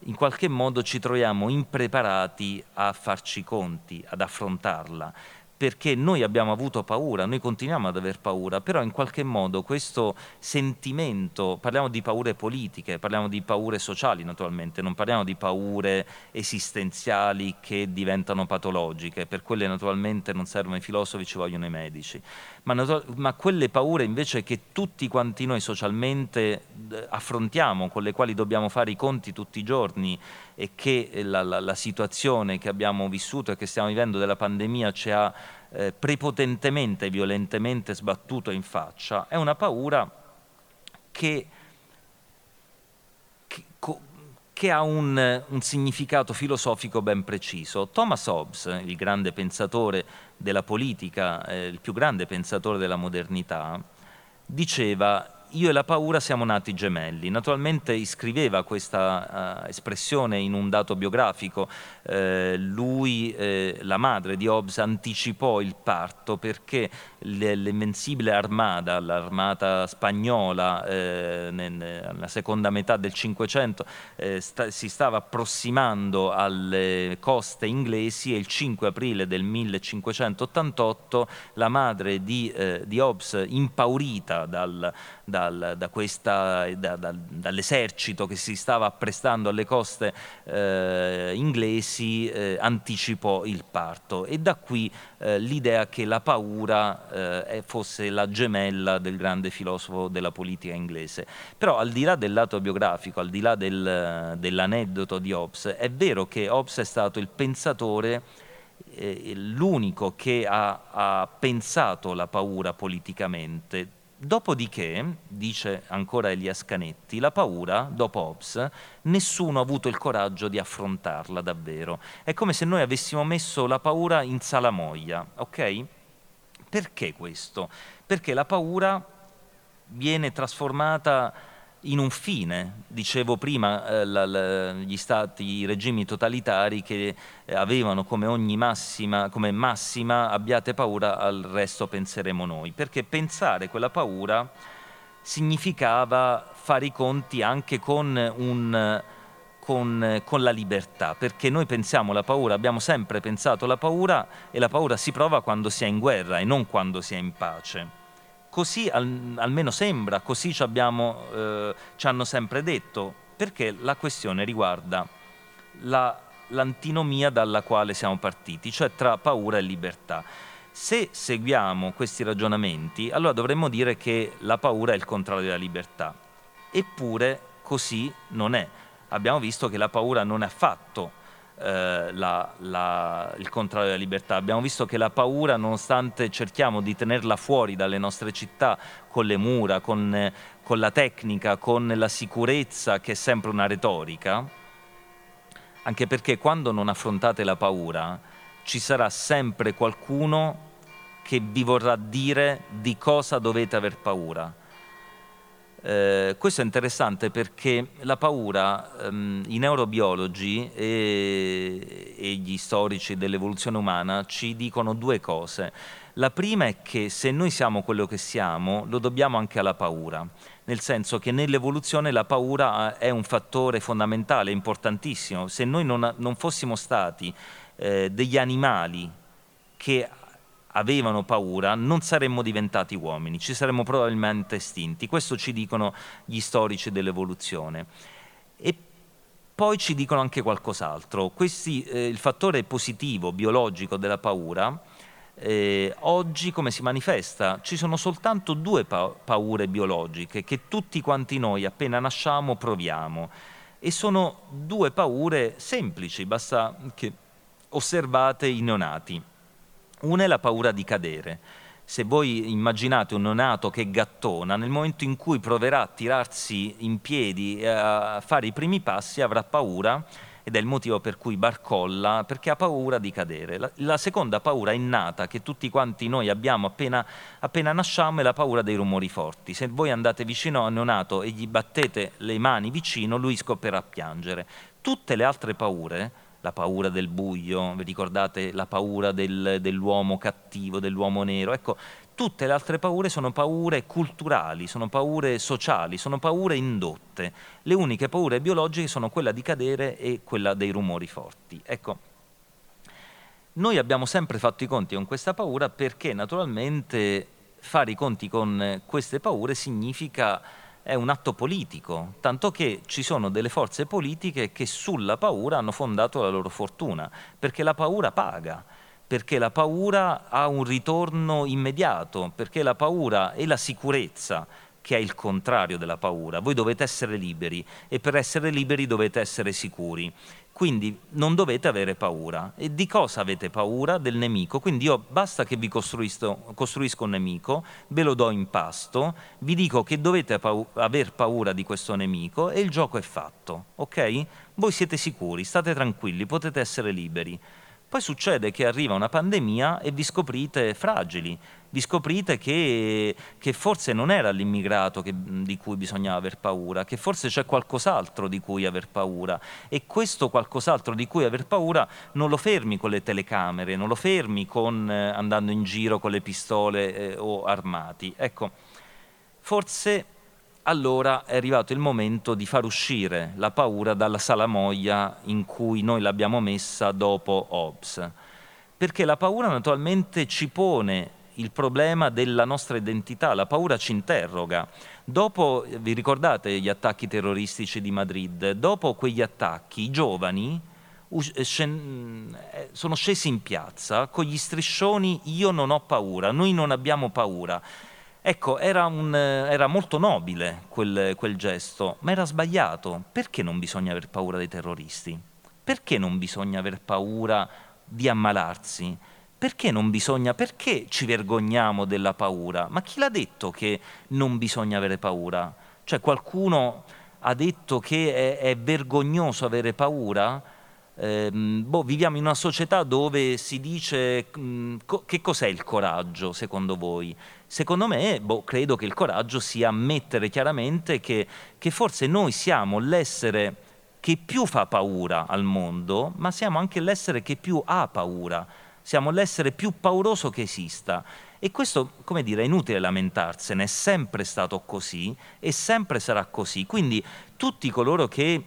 A: in qualche modo ci troviamo impreparati a farci conti, ad affrontarla perché noi abbiamo avuto paura, noi continuiamo ad aver paura, però in qualche modo questo sentimento, parliamo di paure politiche, parliamo di paure sociali naturalmente, non parliamo di paure esistenziali che diventano patologiche, per quelle naturalmente non servono i filosofi, ci vogliono i medici, ma, ma quelle paure invece che tutti quanti noi socialmente affrontiamo, con le quali dobbiamo fare i conti tutti i giorni e che la, la, la situazione che abbiamo vissuto e che stiamo vivendo della pandemia ci ha eh, prepotentemente e violentemente sbattuto in faccia, è una paura che, che, che ha un, un, significato filosofico ben preciso. Thomas Hobbes, il grande pensatore della politica, eh, il più grande pensatore della modernità, diceva io e la paura siamo nati gemelli. Naturalmente iscriveva questa uh, espressione in un dato biografico. Eh, lui, eh, la madre di Hobbes, anticipò il parto perché l'invincibile armata, l'armata spagnola, eh, nella seconda metà del Cinquecento, eh, sta, si stava approssimando alle coste inglesi e il 5 aprile del 1588 la madre di, eh, di Hobbes, impaurita dal, da questa, da, da, dall'esercito che si stava apprestando alle coste eh, inglesi, eh, anticipò il parto e da qui eh, l'idea che la paura eh, fosse la gemella del grande filosofo della politica inglese. Però al di là del lato biografico, al di là del, dell'aneddoto di Hobbes, è vero che Hobbes è stato il pensatore eh, l'unico che ha, ha pensato la paura politicamente, Dopodiché, dice ancora Elias Canetti, la paura, dopo Hobbes, nessuno ha avuto il coraggio di affrontarla davvero. È come se noi avessimo messo la paura in salamoia, ok? Perché questo? Perché la paura viene trasformata in un fine. Dicevo prima, eh, la, la, gli stati, i regimi totalitari che eh, avevano come ogni massima, come massima abbiate paura, al resto penseremo noi. Perché pensare quella paura significava fare i conti anche con un... Con, con, la libertà, perché noi pensiamo la paura, abbiamo sempre pensato la paura e la paura si prova quando si è in guerra e non quando si è in pace così al, almeno sembra, così ci, abbiamo, eh, ci, hanno sempre detto, perché la questione riguarda la, l'antinomia dalla quale siamo partiti, cioè tra paura e libertà. Se seguiamo questi ragionamenti, allora dovremmo dire che la paura è il contrario della libertà. Eppure così non è. Abbiamo visto che la paura non è affatto eh, la, la, il contrario della libertà. Abbiamo visto che la paura, nonostante cerchiamo di tenerla fuori dalle nostre città con le mura, con, con la tecnica, con la sicurezza, che è sempre una retorica, anche perché quando non affrontate la paura ci sarà sempre qualcuno che vi vorrà dire di cosa dovete aver paura eh, questo è interessante perché la paura, ehm, i neurobiologi e, e gli storici dell'evoluzione umana ci dicono due cose. La prima è che se noi siamo quello che siamo, lo dobbiamo anche alla paura, nel senso che nell'evoluzione la paura è un fattore fondamentale, importantissimo. Se noi non, non fossimo stati eh, degli animali che avevano paura, non saremmo diventati uomini, ci saremmo probabilmente estinti. Questo ci dicono gli storici dell'evoluzione. E poi ci dicono anche qualcos'altro. Questi, eh, il fattore positivo, biologico della paura, eh, oggi come si manifesta? Ci sono soltanto due pa paure biologiche che tutti quanti noi appena nasciamo proviamo e sono due paure semplici, basta che osservate i neonati. Una è la paura di cadere. Se voi immaginate un neonato che gattona, nel momento in cui proverà a tirarsi in piedi a fare i primi passi avrà paura ed è il motivo per cui barcolla, perché ha paura di cadere. La, la seconda paura innata che tutti quanti noi abbiamo appena, appena nasciamo è la paura dei rumori forti. Se voi andate vicino al neonato e gli battete le mani vicino, lui scoprirà a piangere. Tutte le altre paure la paura del buio, vi ricordate la paura del, dell'uomo cattivo, dell'uomo nero, ecco, tutte le altre paure sono paure culturali, sono paure sociali, sono paure indotte. Le uniche paure biologiche sono quella di cadere e quella dei rumori forti. Ecco, noi abbiamo sempre fatto i conti con questa paura perché naturalmente fare i conti con queste paure significa è un atto politico, tanto che ci sono delle forze politiche che sulla paura hanno fondato la loro fortuna, perché la paura paga, perché la paura ha un ritorno immediato, perché la paura e la sicurezza che è il contrario della paura. Voi dovete essere liberi e per essere liberi dovete essere sicuri. Quindi non dovete avere paura. E di cosa avete paura? Del nemico. Quindi io basta che vi costruisco un nemico, ve lo do in pasto, vi dico che dovete pau aver paura di questo nemico e il gioco è fatto. Ok? Voi siete sicuri, state tranquilli, potete essere liberi. Poi succede che arriva una pandemia e vi scoprite fragili, vi scoprite che, che forse non era l'immigrato che, di cui bisognava aver paura, che forse c'è qualcos'altro di cui aver paura e questo qualcos'altro di cui aver paura non lo fermi con le telecamere, non lo fermi con, eh, andando in giro con le pistole eh, o armati. Ecco, forse allora è arrivato il momento di far uscire la paura dalla salamoia in cui noi l'abbiamo messa dopo Hobbes. Perché la paura naturalmente ci pone il problema della nostra identità, la paura ci interroga. Dopo, vi ricordate gli attacchi terroristici di Madrid? Dopo quegli attacchi i giovani eh, eh, sono scesi in piazza con gli striscioni io non ho paura, noi non abbiamo paura. Ecco, era, un, era molto nobile quel, quel gesto, ma era sbagliato. Perché non bisogna aver paura dei terroristi? Perché non bisogna aver paura di ammalarsi? Perché non bisogna, perché ci vergogniamo della paura? Ma chi l'ha detto che non bisogna avere paura? Cioè qualcuno ha detto che è, è vergognoso avere paura? Eh, boh, viviamo in una società dove si dice mh, mm, co che cos'è il coraggio secondo voi? Secondo me, boh, credo che il coraggio sia ammettere chiaramente che, che forse noi siamo l'essere che più fa paura al mondo, ma siamo anche l'essere che più ha paura siamo l'essere più pauroso che esista. E questo, come dire, è inutile lamentarsene, è sempre stato così e sempre sarà così. Quindi tutti coloro che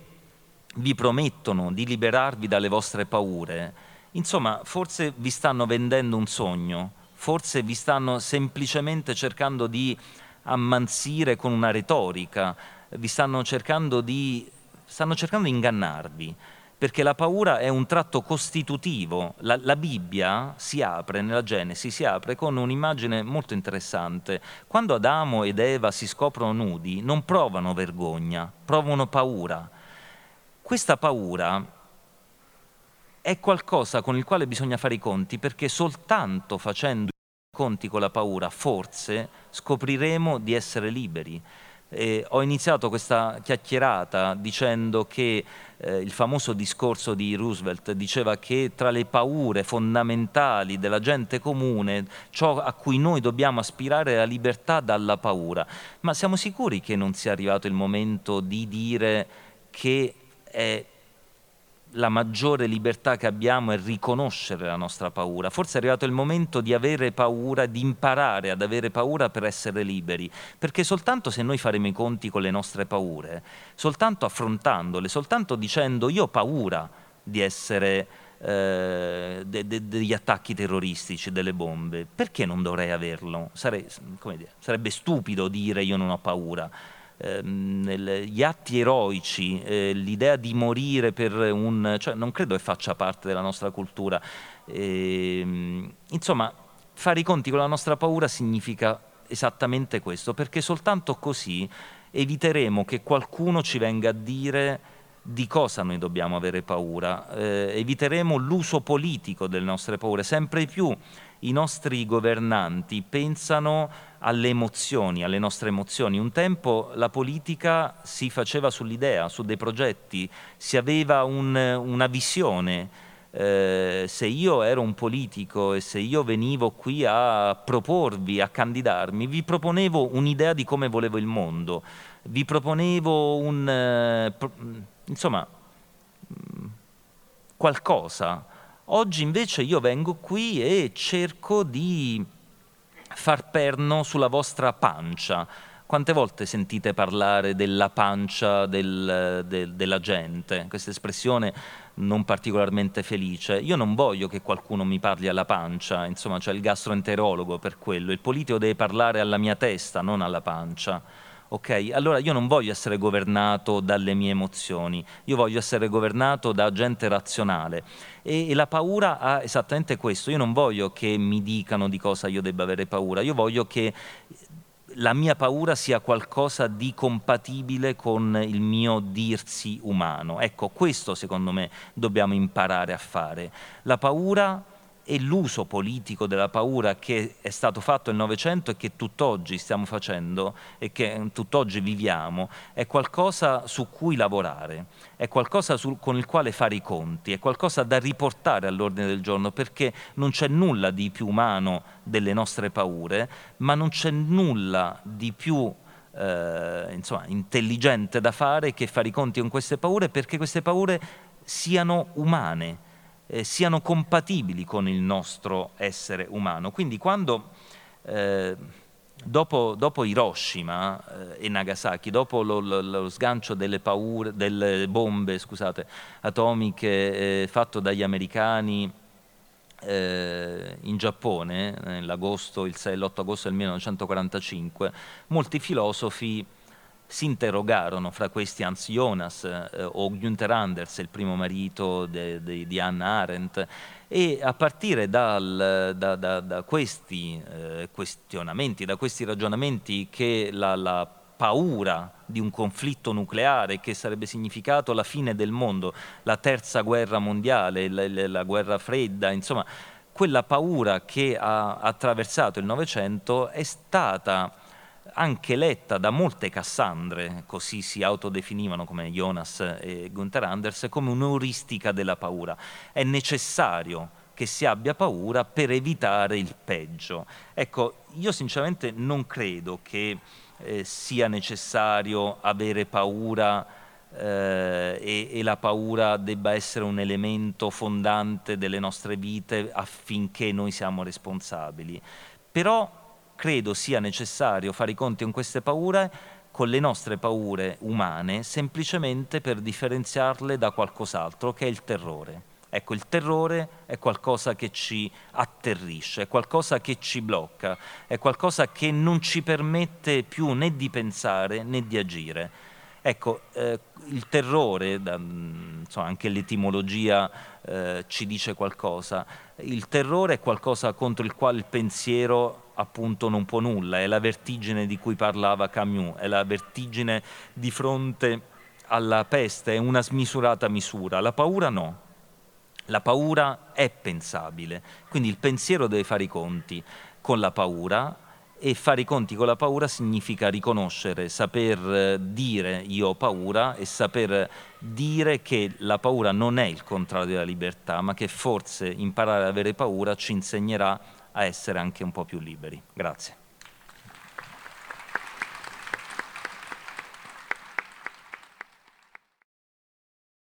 A: vi promettono di liberarvi dalle vostre paure, insomma, forse vi stanno vendendo un sogno, forse vi stanno semplicemente cercando di ammansire con una retorica, vi stanno cercando di, stanno cercando di ingannarvi perché la paura è un tratto costitutivo. La, la, Bibbia si apre, nella Genesi, si apre con un'immagine molto interessante. Quando Adamo ed Eva si scoprono nudi, non provano vergogna, provano paura. Questa paura è qualcosa con il quale bisogna fare i conti, perché soltanto facendo i conti con la paura, forse scopriremo di essere liberi. Eh, ho iniziato questa chiacchierata dicendo che eh, il famoso discorso di Roosevelt diceva che tra le paure fondamentali della gente comune, ciò a cui noi dobbiamo aspirare è la libertà dalla paura. Ma siamo sicuri che non sia arrivato il momento di dire che è la maggiore libertà che abbiamo è riconoscere la nostra paura. Forse è arrivato il momento di avere paura, di imparare ad avere paura per essere liberi, perché soltanto se noi faremo i conti con le nostre paure, soltanto affrontandole, soltanto dicendo io ho paura di essere eh, de, de, degli attacchi terroristici, delle bombe, perché non dovrei averlo? Sare, dire, sarebbe stupido dire io non ho paura gli atti eroici, eh, l'idea di morire per un... cioè non credo che faccia parte della nostra cultura. E, insomma, fare i conti con la nostra paura significa esattamente questo, perché soltanto così eviteremo che qualcuno ci venga a dire di cosa noi dobbiamo avere paura, eh, eviteremo l'uso politico delle nostre paure, sempre più i nostri governanti pensano alle emozioni, alle nostre emozioni. Un tempo la politica si faceva sull'idea, su dei progetti, si aveva un, una visione. Eh, se io ero un politico e se io venivo qui a proporvi, a candidarmi, vi proponevo un'idea di come volevo il mondo, vi proponevo un, eh, insomma, qualcosa Oggi invece io vengo qui e cerco di far perno sulla vostra pancia. Quante volte sentite parlare della pancia del, del, della gente? Questa espressione non particolarmente felice. Io non voglio che qualcuno mi parli alla pancia, insomma c'è il gastroenterologo per quello. Il politico deve parlare alla mia testa, non alla pancia. Ok? Allora io non voglio essere governato dalle mie emozioni, io voglio essere governato da gente razionale. E, e, la paura ha esattamente questo, io non voglio che mi dicano di cosa io debba avere paura, io voglio che la mia paura sia qualcosa di compatibile con il mio dirsi umano. Ecco, questo secondo me dobbiamo imparare a fare. La paura e l'uso politico della paura che è stato fatto nel Novecento e che tutt'oggi stiamo facendo e che tutt'oggi viviamo è qualcosa su cui lavorare, è qualcosa su, con il quale fare i conti, è qualcosa da riportare all'ordine del giorno perché non c'è nulla di più umano delle nostre paure, ma non c'è nulla di più eh, insomma, intelligente da fare che fare i conti con queste paure perché queste paure siano umane eh, siano compatibili con il nostro essere umano. Quindi quando eh, dopo, dopo, Hiroshima eh, e Nagasaki, dopo lo, lo, lo sgancio delle, paure, delle bombe scusate, atomiche eh, fatto dagli americani eh, in Giappone, nell'agosto, il 6 l'8 agosto del 1945, molti filosofi si interrogarono, fra questi Hans Jonas eh, o Günther Anders, il primo marito di Anna Arendt, e a partire dal, da, da, da, questi eh, questionamenti, da questi ragionamenti che la, la paura di un conflitto nucleare che sarebbe significato la fine del mondo, la terza guerra mondiale, la, la guerra fredda, insomma, quella paura che ha attraversato il Novecento è stata anche letta da molte Cassandre, così si autodefinivano come Jonas e Gunther Anders, come un'euristica della paura. È necessario che si abbia paura per evitare il peggio. Ecco, io sinceramente non credo che eh, sia necessario avere paura eh, e, e, la paura debba essere un elemento fondante delle nostre vite affinché noi siamo responsabili. Però credo sia necessario fare i conti con queste paure, con le nostre paure umane, semplicemente per differenziarle da qualcos'altro, che è il terrore. Ecco, il terrore è qualcosa che ci atterrisce, è qualcosa che ci blocca, è qualcosa che non ci permette più né di pensare né di agire. Ecco, eh, il terrore, da, insomma, anche l'etimologia eh, ci dice qualcosa, il terrore è qualcosa contro il quale il pensiero appunto non può nulla, è la vertigine di cui parlava Camus, è la vertigine di fronte alla peste, è una smisurata misura, la paura no. La paura è pensabile, quindi il pensiero deve fare i conti con la paura e fare i conti con la paura significa riconoscere, saper dire io ho paura e saper dire che la paura non è il contrario della libertà, ma che forse imparare ad avere paura ci insegnerà a essere anche un po' più liberi. Grazie.